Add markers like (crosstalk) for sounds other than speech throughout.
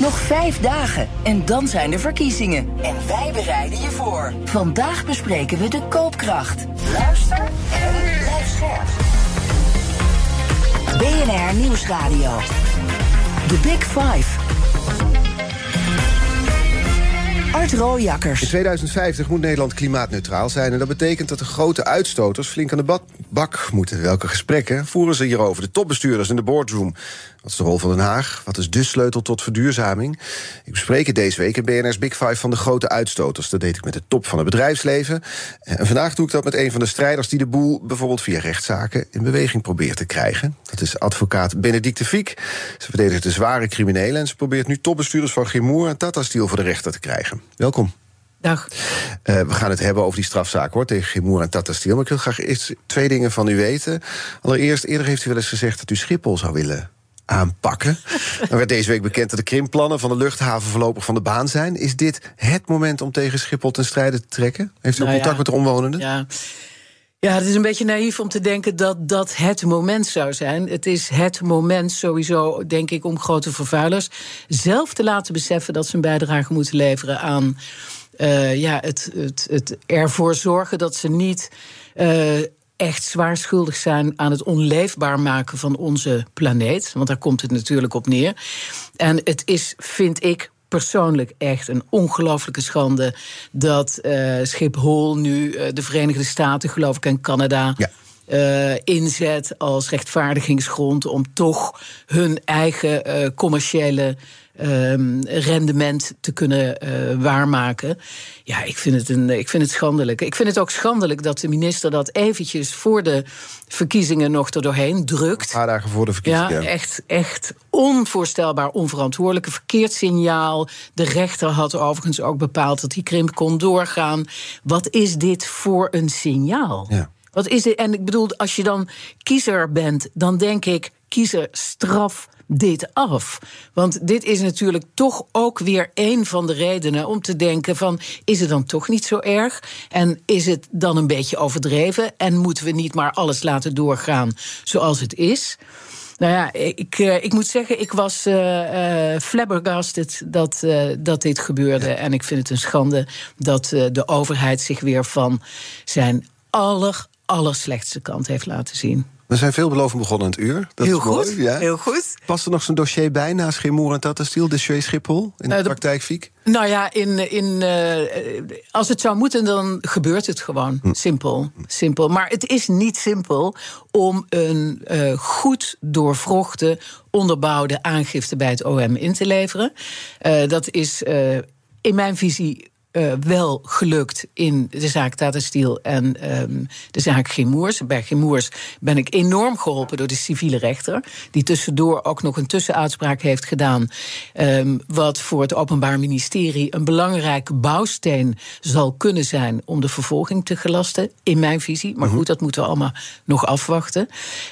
Nog vijf dagen en dan zijn de verkiezingen. En wij bereiden je voor. Vandaag bespreken we de koopkracht. Luister en blijf scherp. BNR Nieuwsradio. The Big Five. Art Rooijakkers. In 2050 moet Nederland klimaatneutraal zijn. En dat betekent dat de grote uitstoters flink aan de bak, bak moeten. Welke gesprekken voeren ze hierover? De topbestuurders in de boardroom. Wat is de rol van Den Haag? Wat is de sleutel tot verduurzaming? Ik bespreek het deze week in BNR's Big Five van de grote uitstoters. Dat deed ik met de top van het bedrijfsleven. En vandaag doe ik dat met een van de strijders die de boel bijvoorbeeld via rechtszaken in beweging probeert te krijgen. Dat is advocaat Benedicte Fiek. Ze verdedigt de zware criminelen en ze probeert nu topbestuurders van Grimoer en Tata Steel voor de rechter te krijgen. Welkom. Dag. Uh, we gaan het hebben over die strafzaak hoor, tegen Gimoer en Tata Steel. Maar ik wil graag eerst twee dingen van u weten. Allereerst, eerder heeft u wel eens gezegd dat u Schiphol zou willen aanpakken. Dan werd deze week bekend dat de krimplannen van de luchthaven voorlopig van de baan zijn. Is dit het moment om tegen Schiphol ten strijde te trekken? Heeft u nou contact met de omwonenden? Ja. Ja, het is een beetje naïef om te denken dat dat het moment zou zijn. Het is het moment sowieso, denk ik, om grote vervuilers zelf te laten beseffen dat ze een bijdrage moeten leveren aan uh, ja, het, het, het ervoor zorgen dat ze niet. Uh, echt zwaar schuldig zijn aan het onleefbaar maken van onze planeet. Want daar komt het natuurlijk op neer. En het is, vind ik, persoonlijk echt een ongelooflijke schande dat uh, Schiphol nu uh, de Verenigde Staten, geloof ik, en Canada. Ja. Uh, inzet als rechtvaardigingsgrond om toch hun eigen commerciële um, rendement te kunnen uh, waarmaken. Ja, ik vind, het een, ik vind het schandelijk. Ik vind het ook schandelijk dat de minister dat eventjes voor de verkiezingen nog er doorheen drukt. Een paar dagen voor de verkiezingen. Ja, echt, echt onvoorstelbaar onverantwoordelijk. Een verkeerd signaal. De rechter had overigens ook bepaald dat die krimp kon doorgaan. Wat is dit voor een signaal? Ja. Wat is dit? En ik bedoel, als je dan kiezer bent, dan denk ik, kiezer straf dit af? Want dit is natuurlijk toch ook weer een van de redenen om te denken van is het dan toch niet zo erg? En is het dan een beetje overdreven? En moeten we niet maar alles laten doorgaan zoals het is? Nou ja, ik, eh, ik moet zeggen, ik was uh, flabbergasted dat, dat dit gebeurde. En ik vind het een schande dat de overheid zich weer van zijn aller, allerslechtste kant heeft laten zien. We zijn veelbelovend begonnen het uur. Dat heel is goed, mooi, ja. heel goed. Past er nog zo'n dossier bij naast Gemoer en Tata Steel, dossier Schiphol, in de, uh, praktijk, Fiek? Nou ja, in, in, uh, als het zou moeten, dan gebeurt het gewoon. Hm. Simpel, simpel. Maar het is niet simpel om een uh, goed doorvrochte, onderbouwde aangifte bij het OM in te leveren. dat is in mijn visie uh, wel gelukt in de zaak Tata Steel en um, de zaak Gimoers. Bij Gimoers ben ik enorm geholpen door de civiele rechter, die tussendoor ook nog een tussenuitspraak heeft gedaan, um, wat voor het Openbaar Ministerie een belangrijke bouwsteen zal kunnen zijn om de vervolging te gelasten, in mijn visie. Maar mhm. goed, dat moeten we allemaal nog afwachten.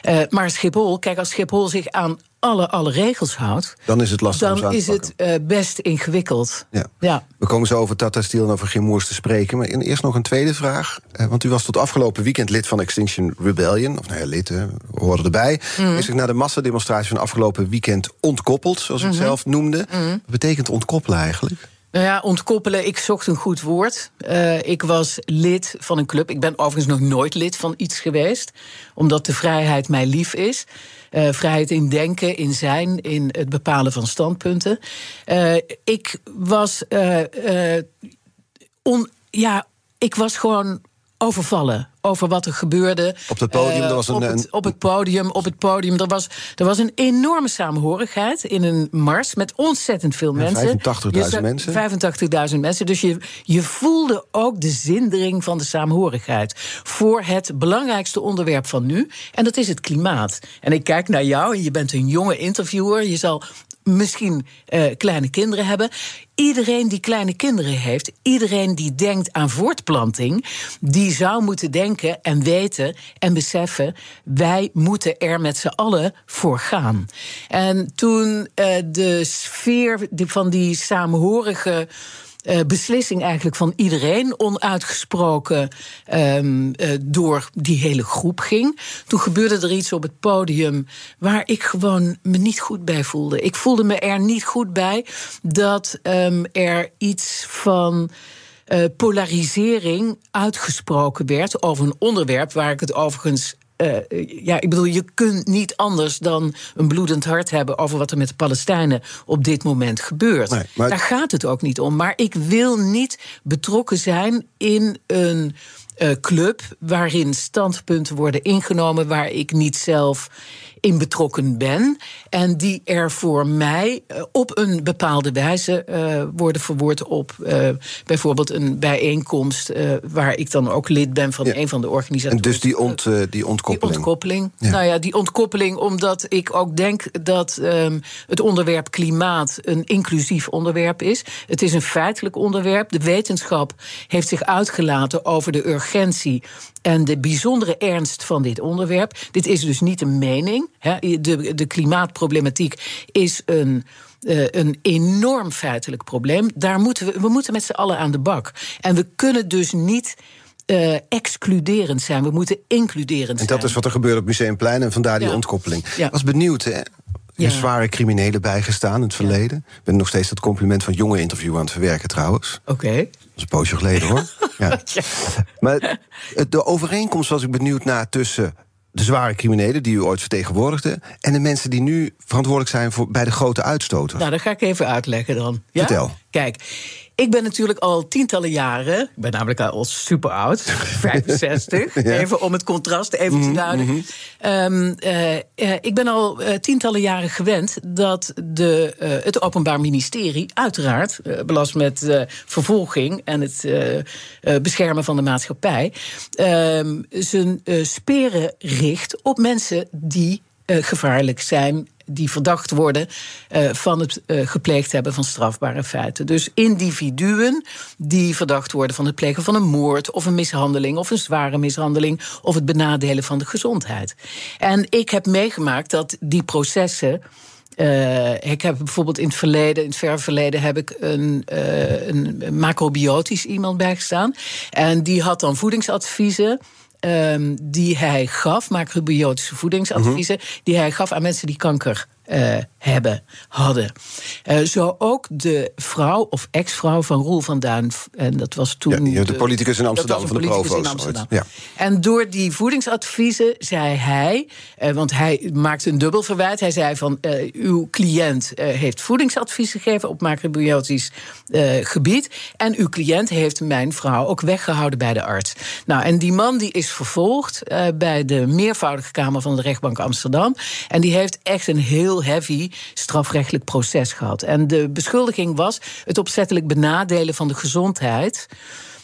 Uh, maar Schiphol, kijk, als Schiphol zich aan alle, alle regels houdt... Dan is het lastig Dan is het uh, best ingewikkeld. Ja. ja. We komen zo over Tata Steel en over Gimoers te spreken. Maar eerst nog een tweede vraag. Uh, want u was tot afgelopen weekend lid van Extinction Rebellion. Of nou ja, lid, uh, hoorde erbij. Mm. Is zich na de massademonstratie van afgelopen weekend ontkoppeld... zoals u het mhm. zelf noemde. Mm. Wat betekent ontkoppelen eigenlijk? Nou ja, ontkoppelen, ik zocht een goed woord. Uh, ik was lid van een club. Ik ben overigens nog nooit lid van iets geweest, omdat de vrijheid mij lief is. Uh, vrijheid in denken, in zijn, in het bepalen van standpunten. Uh, ik was. Ja, ik was gewoon overvallen over wat er gebeurde. Op het podium, er was een, op, het, op het podium, op het podium. Er was, er was een enorme samenhorigheid in een mars met ontzettend veel mensen. 85.000 mensen. 85.000 mensen. Dus je, je voelde ook de zindering van de samenhorigheid voor het belangrijkste onderwerp van nu. En dat is het klimaat. En ik kijk naar jou en je bent een jonge interviewer. Je zal misschien uh, kleine kinderen hebben. Iedereen die kleine kinderen heeft, iedereen die denkt aan voortplanting, die zou moeten denken en weten en beseffen: wij moeten er met z'n allen voor gaan. En toen uh, de sfeer van die samenhorige uh, beslissing eigenlijk van iedereen, onuitgesproken um, uh, door die hele groep ging. Toen gebeurde er iets op het podium waar ik gewoon me niet goed bij voelde. Ik voelde me er niet goed bij dat um, er iets van. Uh, polarisering uitgesproken werd over een onderwerp waar ik het overigens uh, ja, ik bedoel, je kunt niet anders dan een bloedend hart hebben over wat er met de Palestijnen op dit moment gebeurt. Nee, maar... Daar gaat het ook niet om. Maar ik wil niet betrokken zijn in een uh, club waarin standpunten worden ingenomen waar ik niet zelf in betrokken ben. En die er voor mij uh, op een bepaalde wijze uh, worden verwoord op uh, bijvoorbeeld een bijeenkomst waar ik dan ook lid ben van ja. een van de organisaties. En dus die, ont, die ontkoppeling. Die ontkoppeling. Ja. Nou ja, die ontkoppeling omdat ik ook denk dat um, het onderwerp klimaat een inclusief onderwerp is. Het is een feitelijk onderwerp. De wetenschap heeft zich uitgelaten over de urgentie en de bijzondere ernst van dit onderwerp. Dit is dus niet een mening. Hè. De, de klimaatproblematiek is een. Uh, een enorm feitelijk probleem. Daar moeten we, we moeten met z'n allen aan de bak. En we kunnen dus niet uh, excluderend zijn. We moeten includerend zijn. En dat is wat er gebeurt op Museumplein en vandaar die ja. ontkoppeling. Ja. Ik was benieuwd, hè? Ja. zware criminelen bijgestaan in het verleden. Ik ben nog steeds dat compliment van jonge interview aan het verwerken trouwens. Oké. Okay. Dat is een poosje geleden hoor. (laughs) ja. Maar de overeenkomst was ik benieuwd naar tussen de zware criminelen die u ooit vertegenwoordigde... en de mensen die nu verantwoordelijk zijn voor, bij de grote uitstoters. Nou, dat ga ik even uitleggen dan. Ja? Vertel. Kijk, ik ben natuurlijk al tientallen jaren, ik ben namelijk al super oud, (laughs) 65, ja. even om het contrast even te duiden. Mm -hmm. um, uh, uh, ik ben al uh, tientallen jaren gewend dat de, het Openbaar Ministerie, uiteraard, belast met vervolging en het beschermen van de maatschappij, ehm, zijn speren richt op mensen die gevaarlijk zijn die verdacht worden uh, van het uh, gepleegd hebben van strafbare feiten. Dus individuen die verdacht worden van het plegen van een moord of een mishandeling of een zware mishandeling of het benadelen van de gezondheid. En ik heb meegemaakt dat die processen. Uh, ik heb bijvoorbeeld in het verleden, in het verre verleden, heb ik een, uh, een macrobiotisch iemand bijgestaan. En die had dan voedingsadviezen. Um, die hij gaf, macrobiotische voedingsadviezen, -hmm. die hij gaf aan mensen die kanker uh, hebben, hadden. Uh, zo ook de vrouw of ex-vrouw van Roel van Duin. En dat was toen. Ja, de politicus in Amsterdam van de Provost. Ja. En door die voedingsadviezen zei hij. Uh, want hij maakte een dubbel verwijt. Hij zei van. uw cliënt heeft voedingsadvies gegeven op macrobiotisch gebied. En uw cliënt heeft mijn vrouw ook weggehouden bij de arts. Nou, en die man die is vervolgd bij de meervoudige Kamer van de Rechtbank Amsterdam. En die heeft echt een heel heavy strafrechtelijk proces gehad. En de beschuldiging was het opzettelijk benadelen van de gezondheid.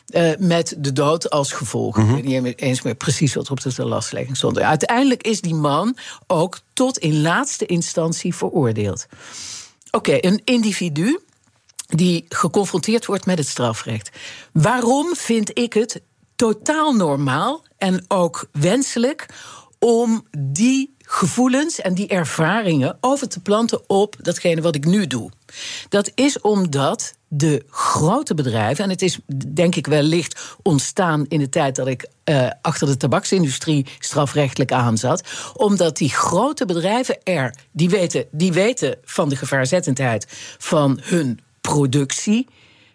Uh, met de dood als gevolg. Mm -hmm. Ik weet niet eens meer precies wat op de lastlegging stond. Uiteindelijk is die man ook tot in laatste instantie veroordeeld. Oké, okay, een individu die geconfronteerd wordt met het strafrecht. Waarom vind ik het totaal normaal en ook wenselijk om die gevoelens en die ervaringen over te planten op datgene wat ik nu doe. Dat is omdat de grote bedrijven, en het is denk ik wellicht ontstaan in de tijd dat ik uh, achter de tabaksindustrie strafrechtelijk aan zat, omdat die grote bedrijven er, die weten, die weten van de gevaarzettendheid van hun productie.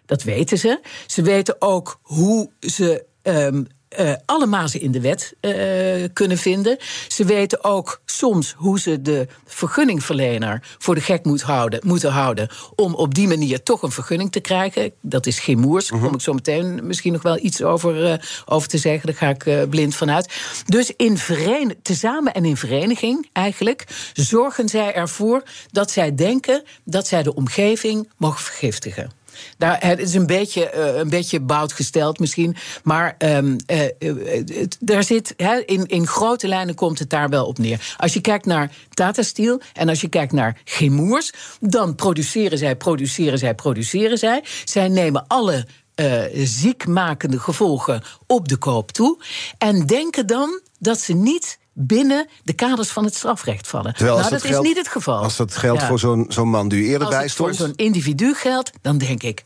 Dat weten ze. Ze weten ook hoe ze um, uh, alle mazen in de wet uh, kunnen vinden. Ze weten ook soms hoe ze de vergunningverlener voor de gek moet houden, moeten houden. om op die manier toch een vergunning te krijgen. Dat is geen moers. Daar -huh. kom ik zo meteen misschien nog wel iets over, uh, over te zeggen. Daar ga ik blind vanuit. Dus in veren tezamen en in vereniging eigenlijk zorgen zij ervoor dat zij denken dat zij de omgeving mogen vergiftigen. Het is een beetje, uh, een beetje bout gesteld misschien. Maar um, uh, het, daar zit, in, in grote lijnen komt het daar wel op neer. Als je kijkt naar Tata Steel en als je kijkt naar Gemoers... dan produceren zij, produceren zij, produceren zij. Zij nemen alle ziekmakende gevolgen op de koop toe. En denken dan dat ze niet binnen de kaders van het strafrecht vallen. Terwijl nou, dat, dat geldt, is niet het geval. Als dat geldt ja. voor zo'n zo'n man die u eerder als bij stond. Als het voor zo'n individu geldt, dan denk ik.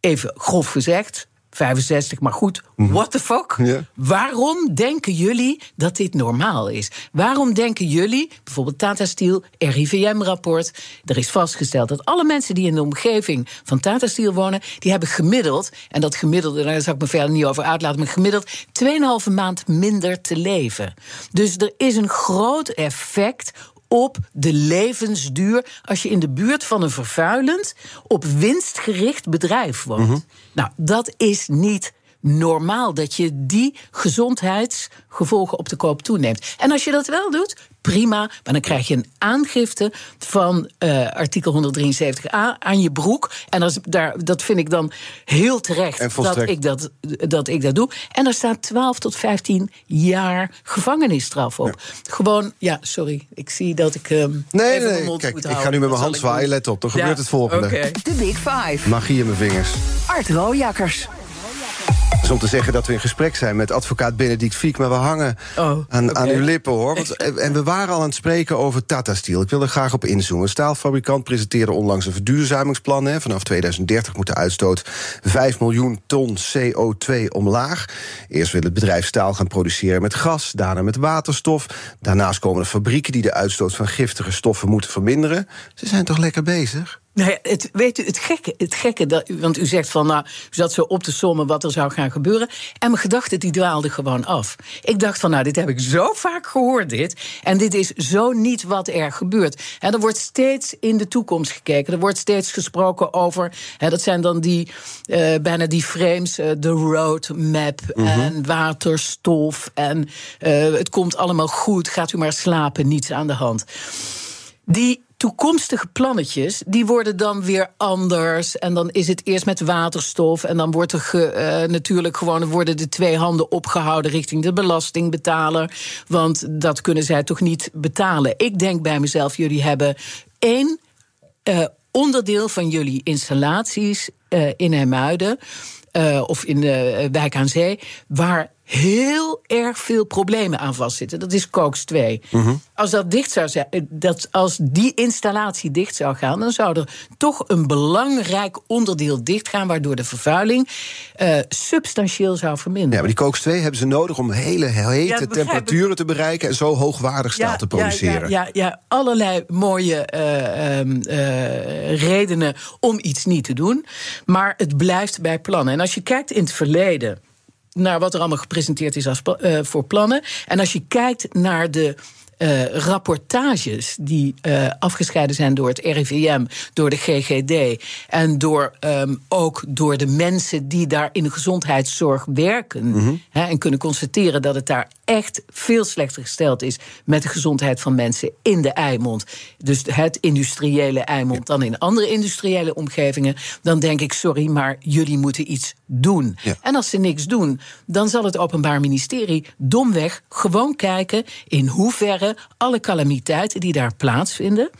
even grof gezegd, 65, maar goed, Mhm. what the fuck? Ja. Waarom denken jullie dat dit normaal is? Waarom denken jullie, bijvoorbeeld Tata Steel, RIVM-rapport... er is vastgesteld dat alle mensen die in de omgeving van Tata Steel wonen... die hebben gemiddeld, en dat gemiddelde, daar zal ik me verder niet over uitlaten... maar gemiddeld 2,5 maand minder te leven. Dus er is een groot effect op de levensduur als je in de buurt van een vervuilend, op winstgericht bedrijf woont. Nou, dat is niet normaal dat je die gezondheidsgevolgen op de koop toeneemt. En als je dat wel doet, prima, maar dan krijg je een aangifte van eh, artikel 173a aan je broek. En daar, dat vind ik dan heel terecht dat ik dat, dat ik dat doe. En daar staat 12 tot 15 jaar gevangenisstraf op. Gewoon, ja, sorry, ik zie dat ik. ehm, Nee, even nee, mijn nee. mond Kijk, moet ik ga nu met mijn hand zwaaien. Let op, dan Ja, gebeurt het volgende. oké. De Big Five. Magie in mijn vingers. Art Rojakkers. Is om te zeggen dat we in gesprek zijn met advocaat Benedict Fiek... maar we hangen Oh, aan, aan uw lippen, hoor. Want, en we waren al aan het spreken over Tata Steel. Ik wil er graag op inzoomen. Staalfabrikant presenteerde onlangs een verduurzamingsplan. Hè. Vanaf 2030 moet de uitstoot 5 miljoen ton CO2 omlaag. Eerst wil het bedrijf staal gaan produceren met gas... daarna met waterstof. Daarnaast komen er fabrieken die de uitstoot van giftige stoffen moeten verminderen. Ze zijn toch lekker bezig? Nou ja, het, weet u, het gekke, het gekke dat, want u zegt van, nou, u zat zo op te sommen wat er zou gaan gebeuren. En mijn gedachten die dwaalden gewoon af. Ik dacht van, nou, dit heb ik zo vaak gehoord, dit. En dit is zo niet wat er gebeurt. En er wordt steeds in de toekomst gekeken. Er wordt steeds gesproken over, hè, dat zijn dan die, eh, bijna die frames, eh, de roadmap en waterstof. En eh, het komt allemaal goed, gaat u maar slapen, niets aan de hand. Die toekomstige plannetjes, die worden dan weer anders. En dan is het eerst met waterstof. En dan wordt er eh, natuurlijk gewoon worden de twee handen opgehouden richting de belastingbetaler. Want dat kunnen zij toch niet betalen. Ik denk bij mezelf, jullie hebben één eh, onderdeel van jullie installaties eh, in Hemuiden. eh, of in de wijk aan zee, waar heel erg veel problemen aan vastzitten. Dat is Kooks 2. Als dat dicht zou zijn, eh, dat als die installatie dicht zou gaan, dan zou er toch een belangrijk onderdeel dichtgaan, waardoor de vervuiling eh, substantieel zou verminderen. Ja, maar die Kooks 2 hebben ze nodig om hele hete temperaturen te bereiken... en zo hoogwaardig staal te produceren. Ja, ja, ja, allerlei mooie eh, ehm, eh, redenen om iets niet te doen. Maar het blijft bij plannen. En als je kijkt in het verleden naar wat er allemaal gepresenteerd is als, eh, voor plannen. En als je kijkt naar de. eh, rapportages die eh, afgescheiden zijn door het RIVM, door de GGD en door, ehm, ook door de mensen die daar in de gezondheidszorg werken. hè, en kunnen constateren dat het daar echt veel slechter gesteld is met de gezondheid van mensen in de Eimond. Dus het industriële Eimond dan in andere industriële omgevingen. Dan denk ik, sorry, maar jullie moeten iets doen. Ja. En als ze niks doen, dan zal het Openbaar Ministerie domweg gewoon kijken in hoeverre alle calamiteiten die daar plaatsvinden.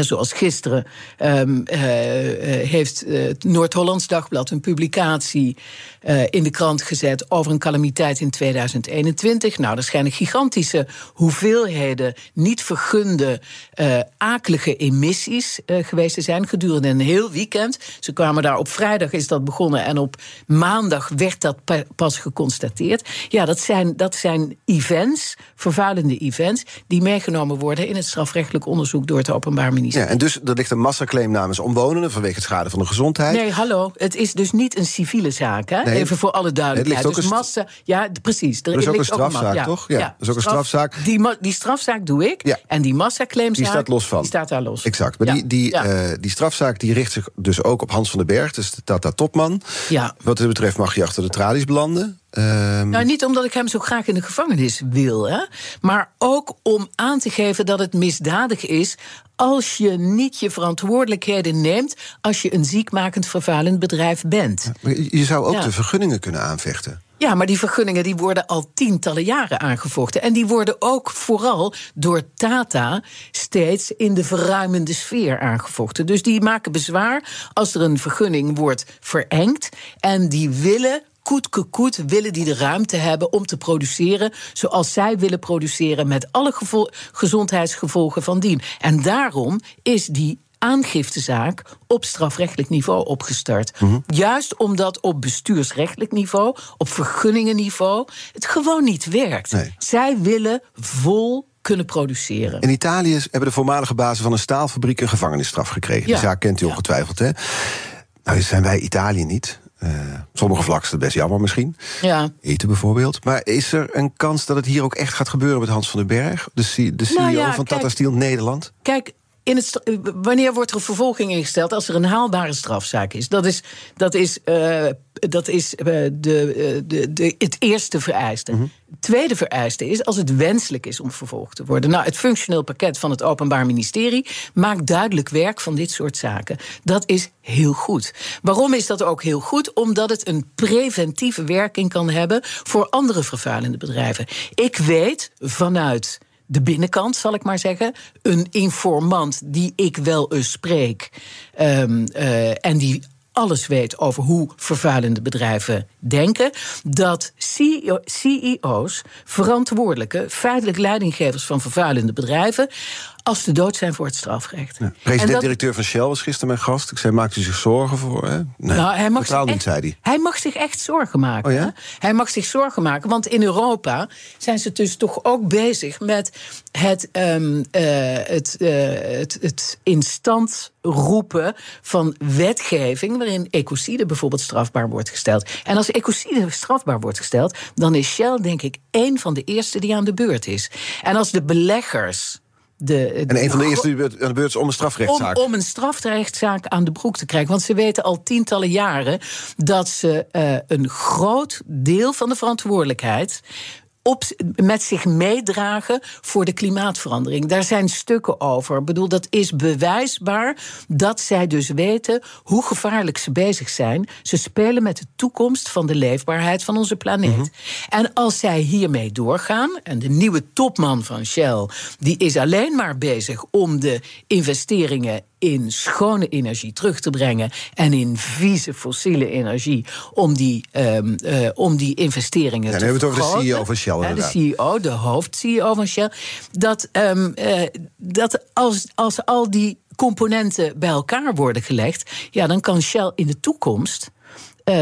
Zoals gisteren ehm, eh, eh, heeft eh, het Noord-Hollands Dagblad een publicatie eh, in de krant gezet over een calamiteit in 2021. Nou, er schijnen gigantische hoeveelheden niet vergunde eh, akelige emissies eh, geweest te zijn gedurende een heel weekend. Ze kwamen daar op vrijdag is dat begonnen en op maandag werd dat pa- pas geconstateerd. Ja, dat zijn, dat zijn events, vervuilende events, die meegenomen worden in het strafrechtelijk onderzoek door het Openbaar Ministerie. Ja, en dus er ligt een massaclaim namens omwonenden... vanwege het schade van de gezondheid. Nee, hallo. Het is dus niet een civiele zaak, hè? Nee. Even voor alle duidelijkheid. Het dus massa. Ja, precies. Er is ook een strafzaak, toch? Ja, er is ook een straf- strafzaak. Die, die strafzaak doe ik. Ja. En die massaclaimzaak. Die staat los van. Die staat daar los. Exact. Maar Ja. die, die, Ja. eh, die strafzaak die richt zich dus ook op Hans van den Berg, dus de Tata-topman. Ja. Wat dit betreft mag je achter de tralies belanden. Ehm, Nou, niet omdat ik hem zo graag in de gevangenis wil, hè? maar ook om aan te geven dat het misdadig is als je niet je verantwoordelijkheden neemt als je een ziekmakend vervuilend bedrijf bent. je je zou ook Ja. de vergunningen kunnen aanvechten. Ja, maar die vergunningen die worden al tientallen jaren aangevochten. En die worden ook vooral door Tata steeds in de verruimende sfeer aangevochten. Dus die maken bezwaar als er een vergunning wordt verengd. En die willen koet koet willen die de ruimte hebben om te produceren zoals zij willen produceren met alle gevo- gezondheidsgevolgen van dien. En daarom is die aangiftezaak op strafrechtelijk niveau opgestart. Mhm. Juist omdat op bestuursrechtelijk niveau, op vergunningenniveau, het gewoon niet werkt. Zij willen vol kunnen produceren. In Italië hebben de voormalige bazen van een staalfabriek een gevangenisstraf gekregen. Die zaak kent u ongetwijfeld, hè? Nou, zijn wij Italië niet. Uh, sommige vlakken is het best jammer misschien. Ja. Eten bijvoorbeeld. Maar is er een kans dat het hier ook echt gaat gebeuren met Hans van den Berg? De, de CEO nou van Tata Steel Nederland? Kijk, in het, wanneer wordt er een vervolging ingesteld als er een haalbare strafzaak is? Dat is, dat is, uh, dat is uh, de, de, de, het eerste vereiste. Mm Het tweede vereiste is als het wenselijk is om vervolgd te worden. Nou, het functioneel pakket van het Openbaar Ministerie maakt duidelijk werk van dit soort zaken. Dat is heel goed. Waarom is dat ook heel goed? Omdat het een preventieve werking kan hebben voor andere vervuilende bedrijven. Ik weet vanuit de binnenkant, zal ik maar zeggen. Een informant die ik wel eens spreek. Um, uh, en die alles weet over hoe vervuilende bedrijven denken. Dat CEO's, verantwoordelijke, feitelijk leidinggevers van vervuilende bedrijven als de dood zijn voor het strafrecht. President-directeur van Shell was gisteren mijn gast. Ik zei, maakt u zich zorgen voor? Hè? Nee, nou, hij mag zich niet, echt, zei hij. Hij mag zich echt zorgen maken. Oh ja? Hij mag zich zorgen maken, want in Europa zijn ze dus toch ook bezig met het, um, uh, het, uh, het, het in stand roepen van wetgeving waarin ecocide bijvoorbeeld strafbaar wordt gesteld. En als ecocide strafbaar wordt gesteld, dan is Shell denk ik één van de eerste die aan de beurt is. En als de beleggers de, en een van de eerste die aan de beurt is om een strafrechtszaak. Om, om, een strafrechtszaak aan de broek te krijgen. Want ze weten al tientallen jaren dat ze uh, een groot deel van de verantwoordelijkheid op, met zich meedragen voor de klimaatverandering. Daar zijn stukken over. Ik bedoel, dat is bewijsbaar dat zij dus weten hoe gevaarlijk ze bezig zijn. Ze spelen met de toekomst van de leefbaarheid van onze planeet. Mhm. En als zij hiermee doorgaan, en de nieuwe topman van Shell, die is alleen maar bezig om de investeringen in schone energie terug te brengen en in vieze fossiele energie om die, um, uh, om die investeringen ja, te hebben we het over de CEO van Shell. Ja, de CEO, de hoofd-CEO van Shell. Dat, um, uh, dat als, als al die componenten bij elkaar worden gelegd, ja, dan kan Shell in de toekomst. Uh,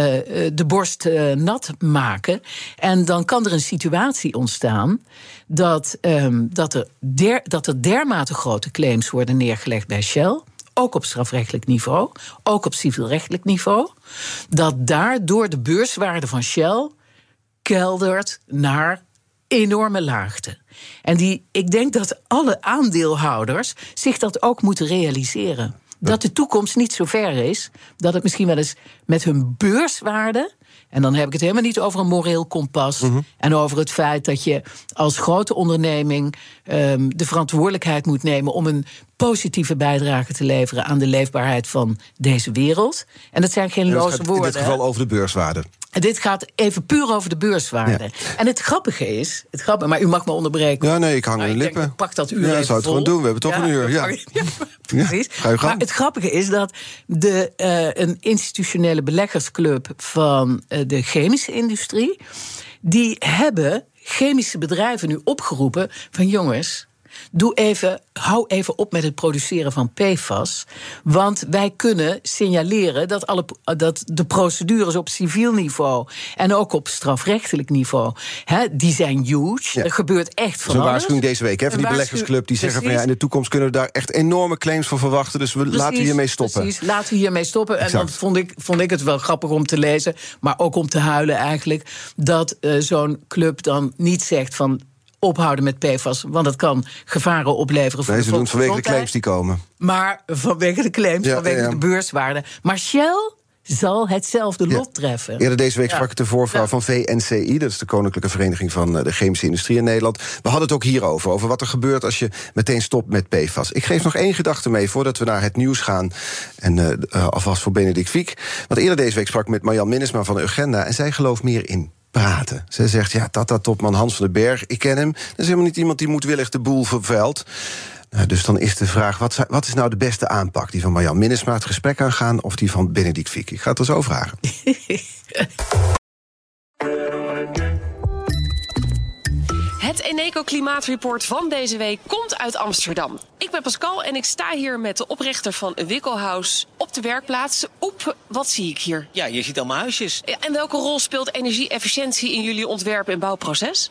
de borst uh, nat maken. En dan kan er een situatie ontstaan dat, um, dat, er der, dat er dermate grote claims worden neergelegd bij Shell ook op strafrechtelijk niveau, ook op civielrechtelijk niveau, dat daardoor de beurswaarde van Shell keldert naar enorme laagte. En die, ik denk dat alle aandeelhouders zich dat ook moeten realiseren. Dat de toekomst niet zo ver is, dat het misschien wel eens met hun beurswaarde en dan heb ik het helemaal niet over een moreel kompas. Mhm. En over het feit dat je als grote onderneming um, de verantwoordelijkheid moet nemen om een positieve bijdrage te leveren aan de leefbaarheid van deze wereld. En dat zijn geen loze woorden. In dit geval over de beurswaarde. En dit gaat even puur over de beurswaarde. En het grappige is, het grappige, maar u mag me onderbreken. Ja, nee, ik hang in lippen. Denk, pak dat uur Ja, zou het gewoon doen. We hebben toch een uur. Ja, (laughs) precies. Ja, maar het grappige is dat de, uh, een institutionele beleggersclub van uh, de chemische industrie, die hebben chemische bedrijven nu opgeroepen van jongens, doe even, hou even op met het produceren van PFAS. Want wij kunnen signaleren dat, alle, dat de procedures op civiel niveau en ook op strafrechtelijk niveau, hè, die zijn huge. Er gebeurt echt van Zo'n waarschuwing deze week hè, van die beleggersclub die zeggen van ja, in de toekomst kunnen we daar echt enorme claims van verwachten. Dus we, laten we hiermee stoppen. Precies, laten we hiermee stoppen. En dan vond ik, vond ik het wel grappig om te lezen, maar ook om te huilen eigenlijk, dat uh, zo'n club dan niet zegt van ophouden met PFAS. Want dat kan gevaren opleveren voor nee, ze doen het vanwege de claims die komen. Maar vanwege de claims, vanwege de beurswaarde. Maar Shell zal hetzelfde lot treffen. Eerder deze week sprak ik de voorvrouw van VNCI... dat is de Koninklijke Vereniging van eh, de Chemische Industrie in Nederland. We hadden het ook hierover, over wat er gebeurt... als je meteen stopt met PFAS. Ik geef nog één gedachte mee voordat we naar het nieuws gaan... en uh, alvast voor Benedict Fiek. Want eerder deze week sprak ik met Marjan Minnesma van de Agenda... en zij gelooft meer in praten. Ze zegt, ja, Tata-topman Hans van den Berg, ik ken hem. Dat is helemaal niet iemand die moedwillig de boel vervuilt. Nou, dus dan is de vraag, wat, wat, is nou de beste aanpak? Die van Marjan Minnesma het gesprek aangaan... of die van Benedict Fiek? Ik ga het er zo vragen. (laughs) het Eneco Klimaatreport van deze week komt uit Amsterdam. Ik ben Pascal en ik sta hier met de oprichter van Wikkelhuis op de werkplaats. Oep, wat zie ik hier? Ja, je ziet allemaal huisjes. En welke rol speelt energie-efficiëntie in jullie ontwerp- en bouwproces?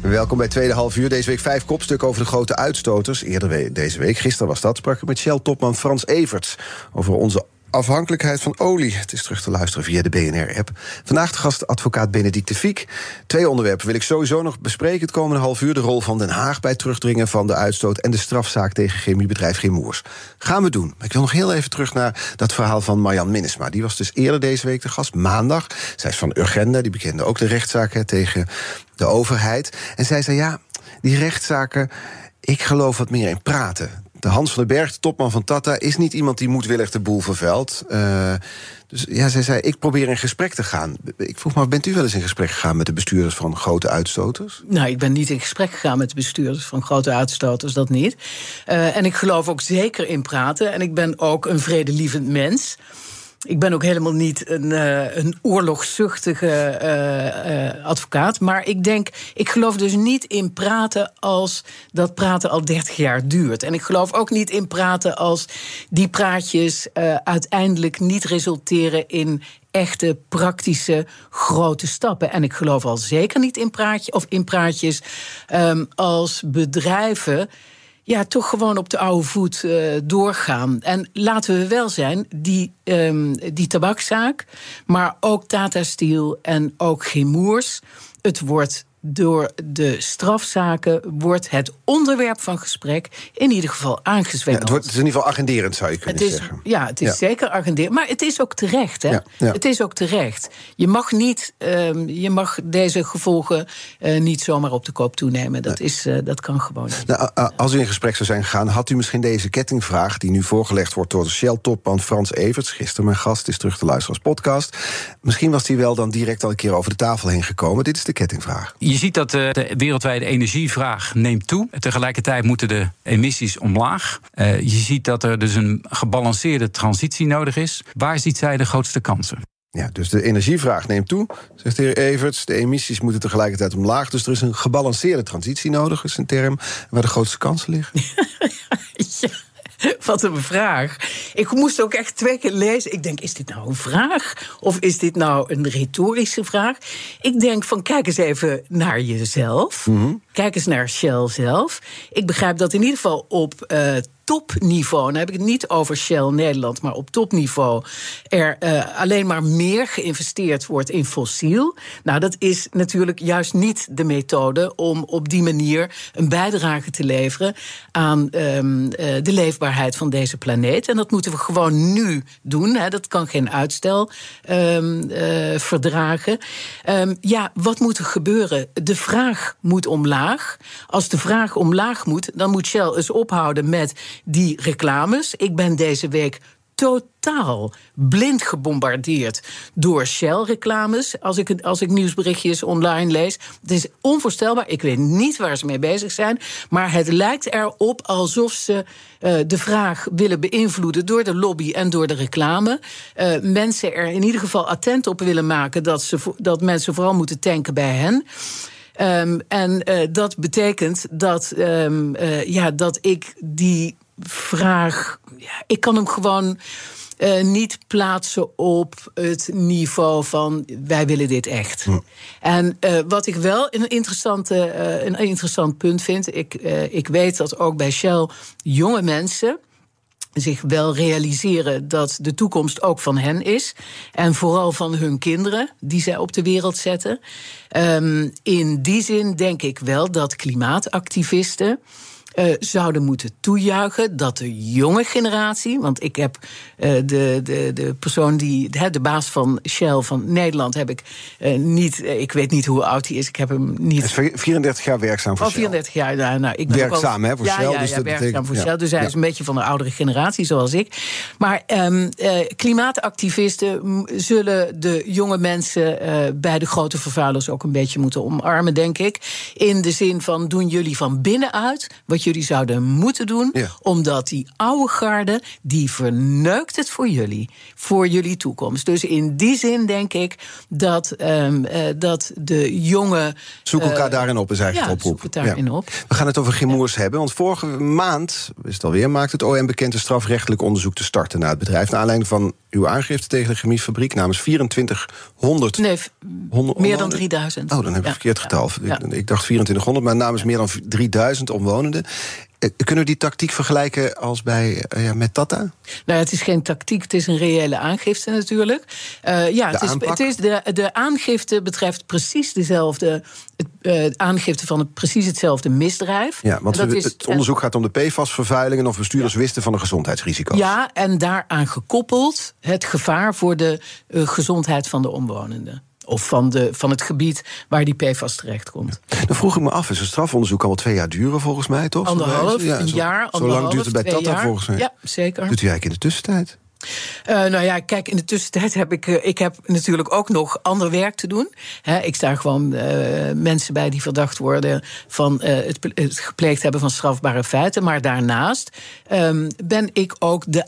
Welkom bij Tweede Half Uur. Deze week vijf kopstukken over de grote uitstoters. Eerder deze week, gisteren was dat, sprak ik met Shell-topman Frans Everts... over onze afhankelijkheid van olie. Het is terug te luisteren via de BNR-app. Vandaag de gast advocaat Benedicte Fiek. Twee onderwerpen wil ik sowieso nog bespreken het komende half uur. De rol van Den Haag bij het terugdringen van de uitstoot... en de strafzaak tegen chemiebedrijf Chemours. Gaan we doen. Ik wil nog heel even terug naar dat verhaal van Marjan Minnesma. Die was dus eerder deze week de gast, maandag. Zij is van Urgenda, die bekende ook de rechtszaken tegen de overheid. En zij zei, ja, die rechtszaken... Ik geloof wat meer in praten. De Hans van den Berg, de topman van Tata, is niet iemand die moedwillig de boel vervuilt. Uh, dus ja, zij zei, ik probeer in gesprek te gaan. Ik vroeg me, bent u wel eens in gesprek gegaan met de bestuurders van grote uitstoters? Nou, ik ben niet in gesprek gegaan met de bestuurders van grote uitstoters, dat niet. Uh, en ik geloof ook zeker in praten. En ik ben ook een vredelievend mens. Ik ben ook helemaal niet een, uh, een oorlogszuchtige uh, uh, advocaat. Maar ik denk, ik geloof dus niet in praten als dat praten al 30 jaar duurt. En ik geloof ook niet in praten als die praatjes uiteindelijk niet resulteren in echte praktische grote stappen. En ik geloof al zeker niet in, praatje, of in praatjes um, als bedrijven ja, toch gewoon op de oude voet uh, doorgaan. En laten we wel zijn, die, um, die tabakzaak, maar ook Tata Steel en ook Gemoers. Het wordt door de strafzaken wordt het onderwerp van gesprek in ieder geval aangezwengeld. Ja, het, wordt, het is in ieder geval agenderend, zou je kunnen het is, zeggen. Ja, het is zeker agenderend. Maar het is ook terecht. Hè? Ja, het is ook terecht. Je mag, niet, um, je mag deze gevolgen uh, niet zomaar op de koop toenemen. Dat, is, uh, dat kan gewoon niet. Nou, uh, als u in gesprek zou zijn gegaan, had u misschien deze kettingvraag... die nu voorgelegd wordt door de Shell-topman Frans Everts... gisteren mijn gast, is terug te luisteren als podcast. Misschien was die wel dan direct al een keer over de tafel heen gekomen. Dit is de kettingvraag. Je ziet dat de, de wereldwijde energievraag neemt toe. Tegelijkertijd moeten de emissies omlaag. Uh, je ziet dat er dus een gebalanceerde transitie nodig is. Waar ziet zij de grootste kansen? Ja, dus de energievraag neemt toe, zegt de heer Everts. De emissies moeten tegelijkertijd omlaag. Dus er is een gebalanceerde transitie nodig, is een term waar de grootste kansen liggen. (laughs) (laughs) ja. (laughs) Wat een vraag. Ik moest ook echt twee keer lezen. Ik denk, is dit nou een vraag? Of is dit nou een retorische vraag? Ik denk van, kijk eens even naar jezelf. Mm -hmm. Kijk eens naar Shell zelf. Ik begrijp dat in ieder geval op uh, topniveau, dan heb ik het niet over Shell Nederland, maar op topniveau, er uh, alleen maar meer geïnvesteerd wordt in fossiel. Nou, dat is natuurlijk juist niet de methode om op die manier een bijdrage te leveren aan um, uh, de leefbaarheid van deze planeet. En dat moeten we gewoon nu doen. Hè. Dat kan geen uitstel um, uh, verdragen. Um, ja, wat moet er gebeuren? De vraag moet omlaag. Als de vraag omlaag moet, dan moet Shell eens ophouden met die reclames. Ik ben deze week totaal blind gebombardeerd door Shell-reclames. Als ik, als ik nieuwsberichtjes online lees. Het is onvoorstelbaar. Ik weet niet waar ze mee bezig zijn. Maar het lijkt erop alsof ze uh, de vraag willen beïnvloeden door de lobby en door de reclame. Uh, mensen er in ieder geval attent op willen maken dat, ze, dat mensen vooral moeten tanken bij hen. Um, en uh, dat betekent dat, um, ja, dat ik die vraag. Ja, ik kan hem gewoon uh, niet plaatsen op het niveau van wij willen dit echt. Hm. En uh, wat ik wel een, interessante, uh, een interessant punt vind, ik, ik weet dat ook bij Shell jonge mensen zich wel realiseren dat de toekomst ook van hen is. En vooral van hun kinderen, die zij op de wereld zetten. Um, in die zin denk ik wel dat klimaatactivisten uh, zouden moeten toejuichen dat de jonge generatie, want ik heb uh, de, de, de persoon die, de, de baas van Shell van Nederland, heb ik uh, niet, ik weet niet hoe oud hij is, ik heb hem niet. Hij is 34 jaar werkzaam voor oh, 34 jaar, nou, nou, ik ben werkzaam hè, voor ja, Shell. Ja, dus ja, dat werkzaam betekent, voor. Shell, dus hij is een beetje van de oudere generatie zoals ik. Maar um, klimaatactivisten zullen de jonge mensen bij de grote vervuilers ook een beetje moeten omarmen, denk ik. In de zin van doen jullie van binnenuit wat jullie zouden moeten doen. Ja. Omdat die oude garde, die verneukt het voor jullie. Voor jullie toekomst. Dus in die zin denk ik dat, um, uh, dat de jonge... Zoek elkaar uh, daarin op, is eigenlijk ja, de oproep. zoek het daarin op. We gaan het over Gimoers hebben, want vorige maand, is het alweer, maakt het OM bekend een strafrechtelijk onderzoek te starten naar het bedrijf. Naar aanleiding van uw aangifte tegen de chemiefabriek namens 2400. Nee, 100 meer dan omwonenden. 3000. Oh, dan heb ik verkeerd getal. Ik dacht 2400, maar namens meer dan 3000 omwonenden. Eh, Kunnen we die tactiek vergelijken als bij, eh, ja, met Tata? Nou, het is geen tactiek, het is een reële aangifte natuurlijk. Uh, ja, De het is, het is de, de aangifte betreft precies dezelfde. Het, uh, aangifte van het, precies hetzelfde misdrijf. Ja, want dat het, is- het onderzoek gaat om de PFAS-vervuilingen... of bestuurders wisten van de gezondheidsrisico's. Ja, en daaraan gekoppeld het gevaar voor de gezondheid van de omwonenden. Of van, de, van het gebied waar die PFAS terechtkomt. Dan vroeg ik me af, is een strafonderzoek al wel twee jaar duren volgens mij, toch? Anderhalf, Ja, een zo- jaar, Zo lang duurt het bij Tata jaar. volgens mij. Ja, zeker. Doet u eigenlijk in de tussentijd? Uh, nou ja, kijk, in de tussentijd heb ik, uh, ik heb natuurlijk ook nog ander werk te doen. He, ik sta gewoon uh, mensen bij die verdacht worden van het, het, gepleegd hebben van strafbare feiten. Maar daarnaast um, ben ik ook de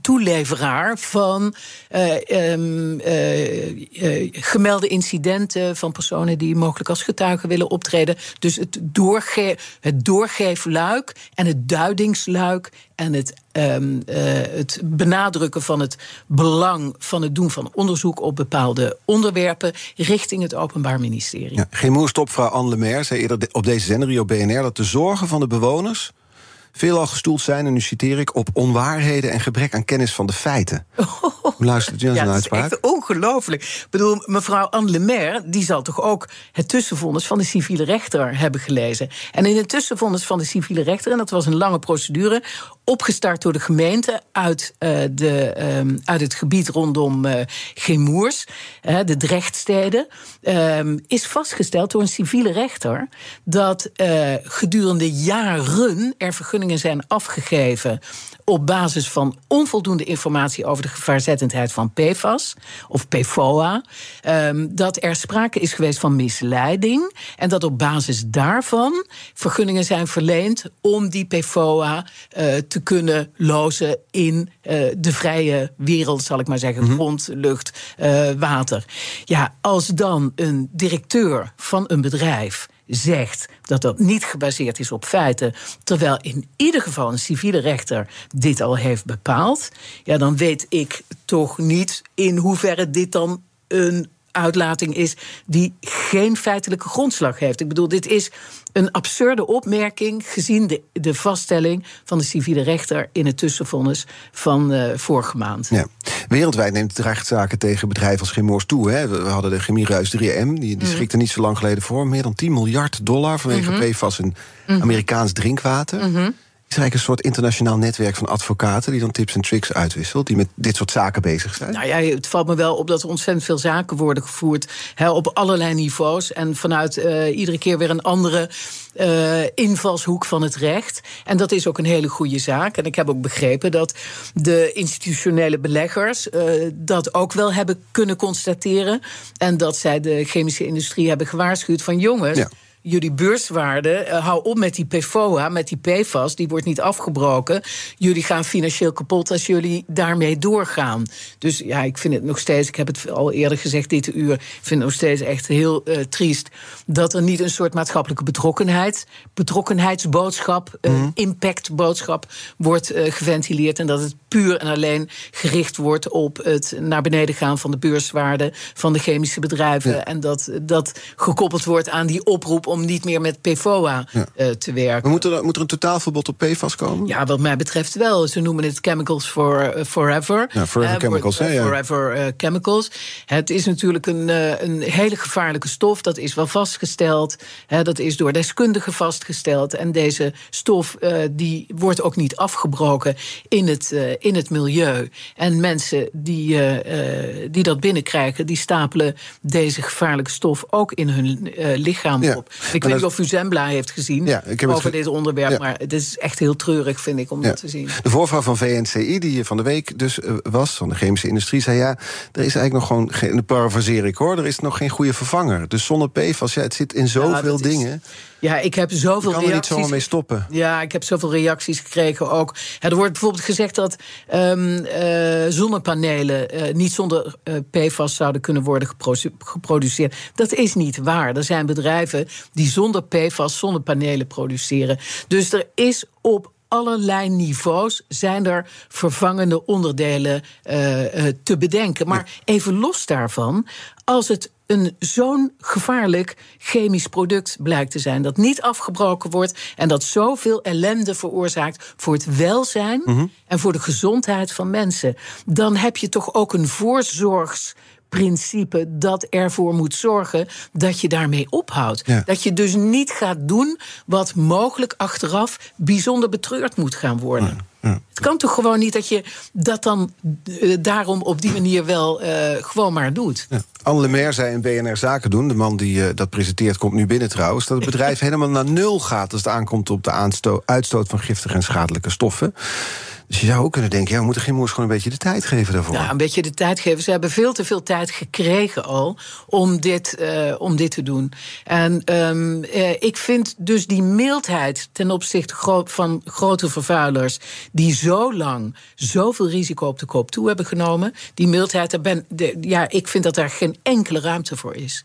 toeleveraar van uh, um, uh, uh, gemelde incidenten van personen die mogelijk als getuigen willen optreden. Dus het, doorge het doorgeefluik en het duidingsluik en het, um, het benadrukken van het belang van het doen van onderzoek op bepaalde onderwerpen richting het Openbaar Ministerie. Ja, geen moerstopvrouw Anne Lemaire zei eerder op deze zender op BNR dat de zorgen van de bewoners veelal gestoeld zijn, en nu citeer ik, op onwaarheden en gebrek aan kennis van de feiten. (laughs) Hoe luistert u naar ja, dat is uitspraak? echt ongelooflijk. Ik bedoel, mevrouw Anne Lemaire, die zal toch ook het tussenvonnis van de civiele rechter hebben gelezen. En in het tussenvonnis van de civiele rechter, en dat was een lange procedure, opgestart door de gemeente uit, uh, de, um, uit het gebied rondom uh, de Drechtsteden, um, is vastgesteld door een civiele rechter dat uh, gedurende jaren er vergunningen zijn afgegeven op basis van onvoldoende informatie over de gevaarzettendheid van PFAS of PFOA. Um, dat er sprake is geweest van misleiding. En dat op basis daarvan vergunningen zijn verleend om die PFOA uh, te kunnen lozen in uh, de vrije wereld, zal ik maar zeggen. Mm -hmm. Grond, lucht, uh, water. Ja, als dan een directeur van een bedrijf zegt dat dat niet gebaseerd is op feiten, terwijl in ieder geval een civiele rechter dit al heeft bepaald, ja, dan weet ik toch niet in hoeverre dit dan een uitlating is die geen feitelijke grondslag heeft. Ik bedoel, dit is een absurde opmerking gezien de, de vaststelling van de civiele rechter in het tussenvonnis van uh, vorige maand. Ja. Wereldwijd neemt het rechtszaken tegen bedrijven als Chemours toe. Hè. We hadden de chemieruis 3M, die, die mm. schikte niet zo lang geleden voor. Meer dan 10 miljard dollar vanwege mm -hmm. PFAS in mm -hmm. Amerikaans drinkwater. Mm -hmm. Is eigenlijk een soort internationaal netwerk van advocaten die dan tips en tricks uitwisselt, die met dit soort zaken bezig zijn. Nou ja, het valt me wel op dat er ontzettend veel zaken worden gevoerd hè, op allerlei niveaus en vanuit uh, iedere keer weer een andere uh, invalshoek van het recht. En dat is ook een hele goede zaak. En ik heb ook begrepen dat de institutionele beleggers uh, dat ook wel hebben kunnen constateren. En dat zij de chemische industrie hebben gewaarschuwd van jongens. Ja jullie beurswaarde, uh, hou op met die PFOA, met die PFAS, die wordt niet afgebroken. Jullie gaan financieel kapot als jullie daarmee doorgaan. Dus ja, ik vind het nog steeds, ik heb het al eerder gezegd dit uur, ik vind het nog steeds echt heel uh, triest dat er niet een soort maatschappelijke betrokkenheid, betrokkenheidsboodschap, uh, mm. impactboodschap wordt geventileerd en dat het puur en alleen gericht wordt op het naar beneden gaan van de beurswaarde van de chemische bedrijven ja. en dat dat gekoppeld wordt aan die oproep om niet meer met PFOA eh, te werken. Maar moet er, moet er een totaalverbod op PFAS komen? Ja, wat mij betreft wel. Ze noemen het chemicals for eh, forever. Ja, forever chemicals, uh, ja. Forever chemicals. Het is natuurlijk een, een hele gevaarlijke stof. Dat is wel vastgesteld. dat is door deskundigen vastgesteld. En deze stof die wordt ook niet afgebroken in het, in het milieu. En mensen die, die dat binnenkrijgen, die stapelen deze gevaarlijke stof ook in hun lichaam op. Ik weet niet of u Zembla heeft gezien ja, ik heb over dit onderwerp. Maar het is echt heel treurig, vind ik, om dat te zien. De voorvrouw van VNCI, die hier van de week dus was, van de chemische industrie, zei ja, er is eigenlijk nog gewoon, geen, parafraseer ik hoor, er is nog geen goede vervanger. Dus zonder PFAS, ja, het zit in zoveel dingen. Ja, ik heb zoveel je kan reacties. er niet zomaar mee stoppen. Ja, ik heb zoveel reacties gekregen ook. er wordt bijvoorbeeld gezegd dat um, uh, zonnepanelen uh, niet zonder uh, PFAS zouden kunnen worden geproduceerd. Dat is niet waar. Er zijn bedrijven die zonder PFAS zonnepanelen produceren. Dus er is op allerlei niveaus zijn er vervangende onderdelen uh, te bedenken. Maar even los daarvan, als het een zo'n gevaarlijk chemisch product blijkt te zijn. Dat niet afgebroken wordt en dat zoveel ellende veroorzaakt voor het welzijn Mhm. en voor de gezondheid van mensen. Dan heb je toch ook een voorzorgs principe dat ervoor moet zorgen dat je daarmee ophoudt. Ja. Dat je dus niet gaat doen wat mogelijk achteraf bijzonder betreurd moet gaan worden. Het kan toch gewoon niet dat je dat dan eh, daarom op die manier wel eh, gewoon maar doet. Ja. Anne Lemaire zei in BNR Zaken doen, de man die eh, dat presenteert komt nu binnen trouwens, dat het bedrijf (laughs) helemaal naar nul gaat als het aankomt op de uitstoot van giftige en schadelijke stoffen. Dus je zou ook kunnen denken, ja, we moeten geen moers gewoon een beetje de tijd geven daarvoor. Ja, een beetje de tijd geven. Ze hebben veel te veel tijd gekregen al om dit, eh, om dit te doen. En ehm, eh, ik vind dus die mildheid ten opzichte van grote vervuilers... die zo lang zoveel risico op de koop toe hebben genomen... die mildheid, daar ben, ja, ik vind dat daar geen enkele ruimte voor is.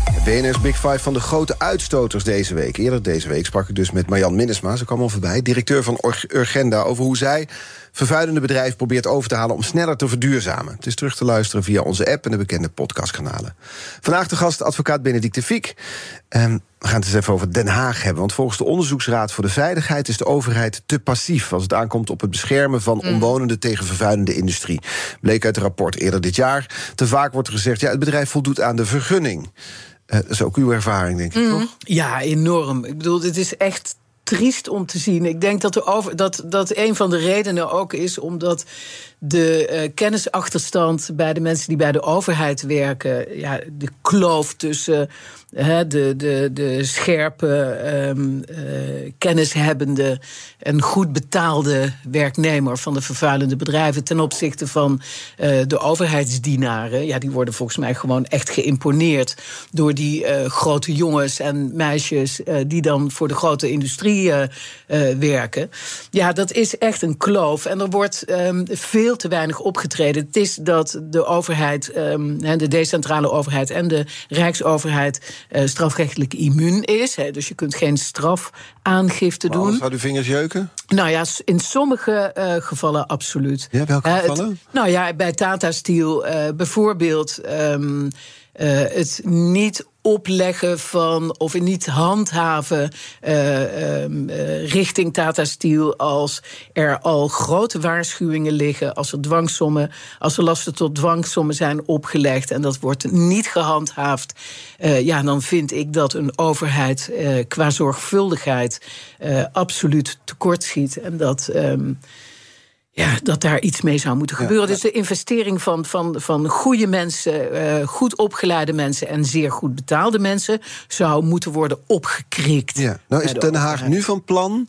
BNR's Big Five van de grote uitstoters deze week. Eerder deze week sprak ik dus met Marjan Minnesma, ze kwam al voorbij... directeur van Ur- Urgenda, over hoe zij vervuilende bedrijven probeert over te halen... om sneller te verduurzamen. Het is terug te luisteren via onze app en de bekende podcastkanalen. Vandaag de gast advocaat Benedicte Fiek. Ehm, we gaan het eens even over Den Haag hebben. Want volgens de Onderzoeksraad voor de Veiligheid... is de overheid te passief als het aankomt op het beschermen... van omwonenden tegen vervuilende industrie. Bleek uit een rapport eerder dit jaar. Te vaak wordt er gezegd, ja, het bedrijf voldoet aan de vergunning... Uh, dat is ook uw ervaring, denk ik, toch? Ja, enorm. Ik bedoel, dit is echt triest om te zien. Ik denk dat, de over, dat, dat een van de redenen ook is omdat de uh, kennisachterstand bij de mensen die bij de overheid werken, ja, de kloof tussen de, de, de scherpe, um, uh, kennishebbende en goed betaalde werknemer van de vervuilende bedrijven ten opzichte van de overheidsdienaren, ja, die worden volgens mij gewoon echt geïmponeerd door die grote jongens en meisjes die dan voor de grote industrie werken. Ja, dat is echt een kloof. En er wordt um, veel te weinig opgetreden. Het is dat de overheid, um, de decentrale overheid en de rijksoverheid uh, strafrechtelijk immuun is. Hè, dus je kunt geen strafaangifte maar doen. Zou uw vingers jeuken? Nou ja, in sommige uh, gevallen absoluut. Ja, welke uh, gevallen? Het, nou ja, bij Tata Steel bijvoorbeeld um, het niet opleggen van of niet handhaven uh, um, uh, richting Tata Steel als er al grote waarschuwingen liggen, als er dwangsommen, als er lasten tot dwangsommen zijn opgelegd en dat wordt niet gehandhaafd, ja, dan vind ik dat een overheid qua zorgvuldigheid absoluut tekortschiet en dat. Um, ja, dat daar iets mee zou moeten gebeuren. Ja. Dus de investering van, van, van goede mensen, uh, goed opgeleide mensen en zeer goed betaalde mensen zou moeten worden opgekrikt. Ja. Nou is Den Haag nu van plan.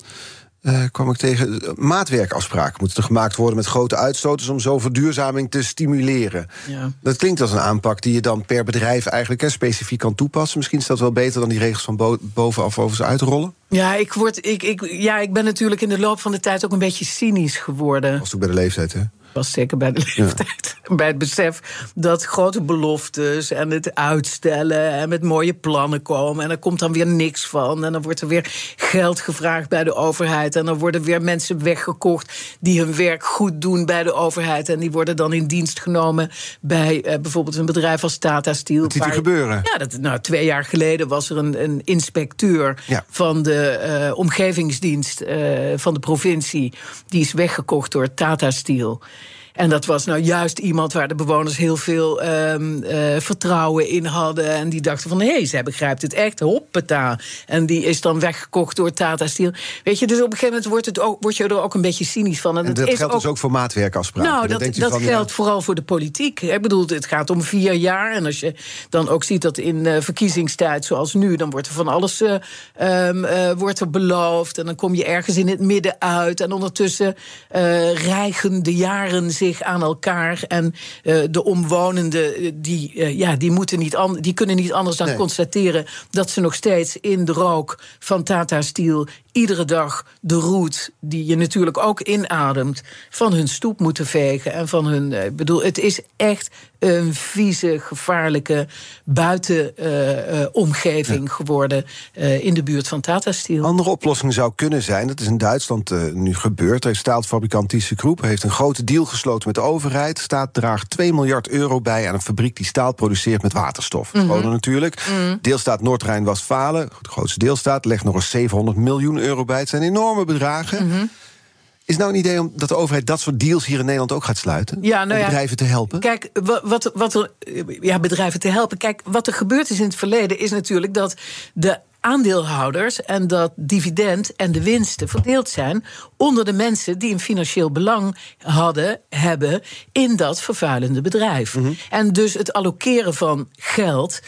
Eh, kwam ik tegen. eh, Maatwerkafspraken moeten er gemaakt worden met grote uitstoters om zo verduurzaming te stimuleren. Ja. Dat klinkt als een aanpak die je dan per bedrijf eigenlijk hè, specifiek kan toepassen. Misschien is dat wel beter dan die regels van bo- bovenaf over ze uitrollen. Ja, ik, word, ik, ik, ja, ik ben natuurlijk in de loop van de tijd ook een beetje cynisch geworden. Was ook bij de leeftijd, hè? Was zeker bij de leeftijd. (laughs) Bij het besef dat grote beloftes en het uitstellen en met mooie plannen komen. En er komt dan weer niks van. En dan wordt er weer geld gevraagd bij de overheid. En dan worden weer mensen weggekocht die hun werk goed doen bij de overheid. En die worden dan in dienst genomen bij eh, bijvoorbeeld een bedrijf als Tata Steel. Dat ziet er gebeuren. Ja, dat, nou, twee jaar geleden was er een, een inspecteur Ja. van de eh, omgevingsdienst eh, van de provincie. Die is weggekocht door Tata Steel. En dat was nou juist iemand waar de bewoners heel veel ehm, eh, vertrouwen in hadden. En die dachten van, hé, hey, zij begrijpt het echt, hoppata. En die is dan weggekocht door Tata Steel. Weet je, dus op een gegeven moment wordt, het ook, word je er ook een beetje cynisch van. En, En het dat geldt dus ook voor maatwerkafspraken. nou, dat, van, ja, geldt vooral voor de politiek. Ik bedoel, het gaat om vier jaar. En als je dan ook ziet dat in eh, verkiezingstijd, zoals nu, dan wordt er van alles eh, ehm, eh, wordt er beloofd. En dan kom je ergens in het midden uit. En ondertussen rijgen de jaren zich aan elkaar. En eh, de omwonenden, eh, die, eh, ja, die, moeten niet die kunnen niet anders dan Nee. constateren dat ze nog steeds in de rook van Tata Steel iedere dag de roet, die je natuurlijk ook inademt, van hun stoep moeten vegen. En van hun. eh, Ik bedoel, het is echt een vieze, gevaarlijke buitenomgeving geworden eh, in de buurt van Tata Steel. Andere oplossing zou kunnen zijn, dat is in Duitsland eh, nu gebeurd. Er heeft staalfabrikant ThyssenKrupp heeft een grote deal gesloten met de overheid. Staat draagt 2 miljard euro bij aan een fabriek die staal produceert met waterstof. Groningen natuurlijk. Deelstaat Noord-Rijn-Westfalen, de grootste deelstaat, legt nog eens 700 miljoen euro bij. Het zijn enorme bedragen. Is nou een idee om dat de overheid dat soort deals hier in Nederland ook gaat sluiten? Ja, nou om ja, bedrijven te helpen? Kijk, wa- wat, wat er, ja, bedrijven te helpen. Kijk, wat er gebeurd is in het verleden is natuurlijk dat de aandeelhouders en dat dividend en de winsten verdeeld zijn onder de mensen die een financieel belang hadden, hebben in dat vervuilende bedrijf. En dus het allokeren van geld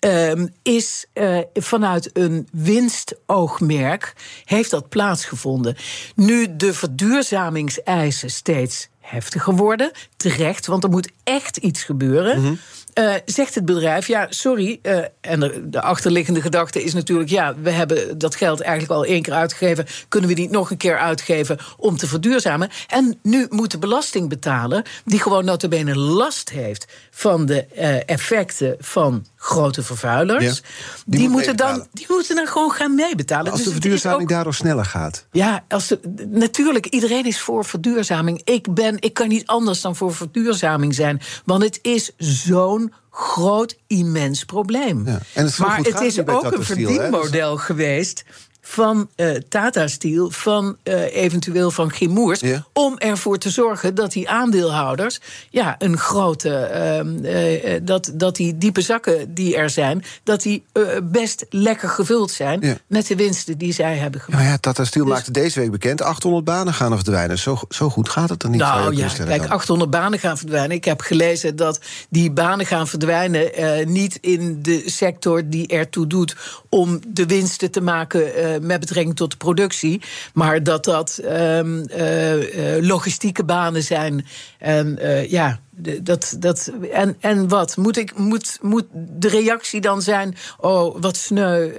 ehm, is eh, vanuit een winstoogmerk heeft dat plaatsgevonden. Nu de verdurezamingseisen steeds heftiger worden, terecht, want er moet echt iets gebeuren. Eh, zegt het bedrijf, ja, sorry. eh, en de, de achterliggende gedachte is natuurlijk, ja, we hebben dat geld eigenlijk al één keer uitgegeven. Kunnen we niet nog een keer uitgeven om te verduurzamen? En nu moet de belastingbetaler, die gewoon notabene last heeft van de eh, effecten van grote vervuilers, Ja, die, die moet moeten dan, die moeten dan gewoon gaan meebetalen. Als Dus de verduurzaming ook- daardoor sneller gaat. ja, als de, natuurlijk, iedereen is voor verduurzaming. Ik, ben, ik kan niet anders dan voor verduurzaming zijn. Want het is zo'n groot, immens probleem. Ja, en het zo maar het is ook een verdienmodel geweest van eh, Tata Steel, van eh, eventueel van Gimoers... Ja. om ervoor te zorgen dat die aandeelhouders... ja, een grote... ehm, eh, dat, dat die diepe zakken die er zijn... dat die best lekker gevuld zijn... Ja. met de winsten die zij hebben gemaakt. maar ja, Tata Steel Dus- maakte deze week bekend... 800 banen gaan er verdwijnen. Zo, zo goed gaat het dan niet. Nou ja, kijk, dan. 800 banen gaan verdwijnen. Ik heb gelezen dat die banen gaan verdwijnen... niet in de sector die ertoe doet om de winsten te maken... eh, met betrekking tot de productie. Maar dat dat ehm, eh, eh, logistieke banen zijn. En ja... Dat, dat, en, en wat? Moet, ik, moet, moet de reactie dan zijn... oh, wat sneu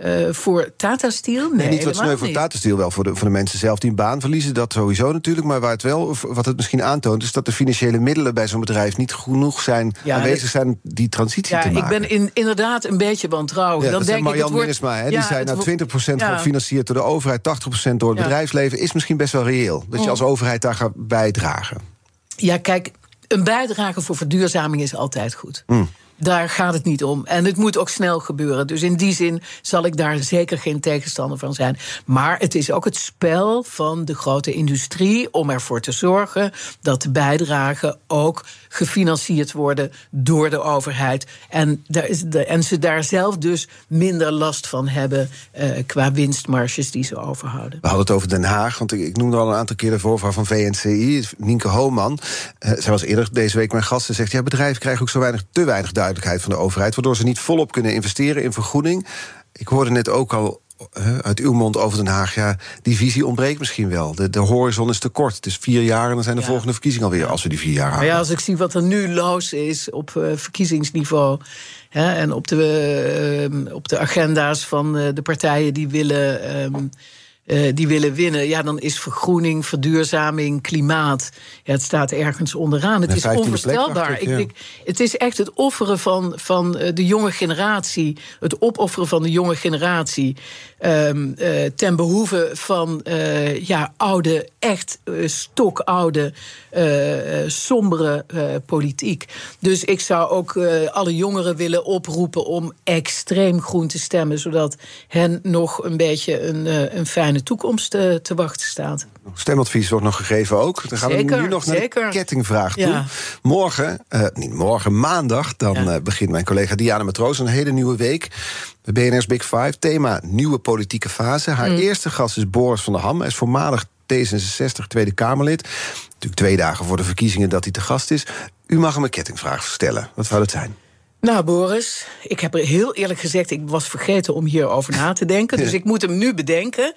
eh, voor Tata Steel? Nee, Nee, niet wat sneu voor niet. Tata Steel, wel voor de, voor de mensen zelf die een baan verliezen. Dat sowieso natuurlijk. Maar waar het wel, wat het misschien aantoont, is dat de financiële middelen bij zo'n bedrijf niet genoeg zijn Ja, aanwezig zijn om die transitie Ja, te ik maken. ben in, inderdaad een beetje wantrouwig. Ja, dan dat denk ik, het wordt- Minnesma. Die zei, nou, wo- 20% Ja. gefinancierd door de overheid, 80% door het bedrijfsleven, is misschien best wel reëel. Dat je Mm. als overheid daar gaat bijdragen. Ja, kijk, een bijdrage voor verduurzaming is altijd goed. Mm. Daar gaat het niet om. En het moet ook snel gebeuren. Dus in die zin zal ik daar zeker geen tegenstander van zijn. Maar het is ook het spel van de grote industrie om ervoor te zorgen dat de bijdragen ook gefinancierd worden door de overheid. En, daar is de, en ze daar zelf dus minder last van hebben eh, qua winstmarges die ze overhouden. We hadden het over Den Haag, want ik, ik noemde al een aantal keer de voorvrouw van VNCI, Nienke Hooman. Eh, zij was eerder deze week mijn gast. Ze zegt, ja, bedrijven krijgen ook zo weinig, te weinig duidelijkheid van de overheid... waardoor ze niet volop kunnen investeren in vergroening. Ik hoorde net ook al eh, uit uw mond over Den Haag... ja, die visie ontbreekt misschien wel. De, de horizon is te kort. Het is vier jaar en dan zijn de volgende verkiezingen alweer... als we die vier jaar Maar halen. ja, als ik zie wat er nu los is op eh, verkiezingsniveau. Hè, en op de, eh, op de agenda's van de partijen die willen. ehm, eh, die willen winnen, ja, dan is vergroening, verduurzaming, klimaat. Ja, het staat ergens onderaan. Het is 15e plek, onvoorstelbaar. ik, ik ja. het is echt het offeren van, van eh, de jonge generatie. Het opofferen van de jonge generatie. Ehm, eh, ten behoeve van eh, ja, oude, echt eh, stokoude, sombere politiek. Dus ik zou ook alle jongeren willen oproepen om extreem groen te stemmen. Zodat hen nog een beetje een, een fijne toekomst te wachten staat. Stemadvies wordt nog gegeven ook. Dan gaan Zeker, we nu nog naar zeker. de kettingvraag toe. Ja. Morgen, niet morgen, maandag... dan Ja. begint mijn collega Diana Matroos een hele nieuwe week... bij BNR's Big Five. Thema nieuwe politieke fase. Haar Mm. eerste gast is Boris van der Ham. Hij is voormalig D66 Tweede Kamerlid. Natuurlijk twee dagen voor de verkiezingen dat hij te gast is. U mag hem een kettingvraag stellen. Wat zou dat zijn? Nou, Boris, ik heb er heel eerlijk gezegd, ik was vergeten om hierover na te denken. Dus ik moet hem nu bedenken.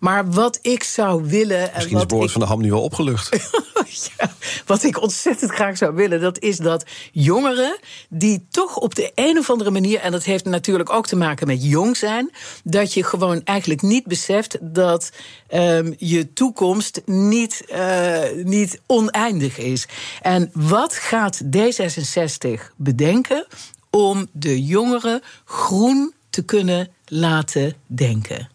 Maar wat ik zou willen. En Misschien is wat Boris ik, van der Ham nu wel opgelucht. (laughs) ja, wat ik ontzettend graag zou willen, dat is dat jongeren die toch op de een of andere manier, en dat heeft natuurlijk ook te maken met jong zijn, dat je gewoon eigenlijk niet beseft dat ehm, je toekomst niet, eh, niet oneindig is. En wat gaat D66 bedenken om de jongeren groen te kunnen laten denken?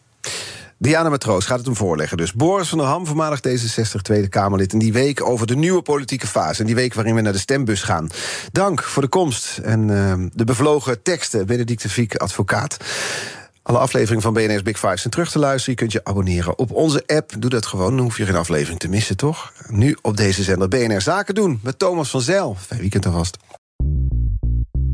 Diana Matroos gaat het hem voorleggen. Dus Boris van der Ham, voormalig D66 Tweede Kamerlid. En die week over de nieuwe politieke fase. En die week waarin we naar de stembus gaan. Dank voor de komst en eh, de bevlogen teksten. Benedicte Fiek, advocaat. Alle afleveringen van BNR's Big Five zijn terug te luisteren. Je kunt je abonneren op onze app. Doe dat gewoon, dan hoef je geen aflevering te missen, toch? Nu op deze zender BNR Zaken doen met Thomas van Zijl. Fijn weekend alvast.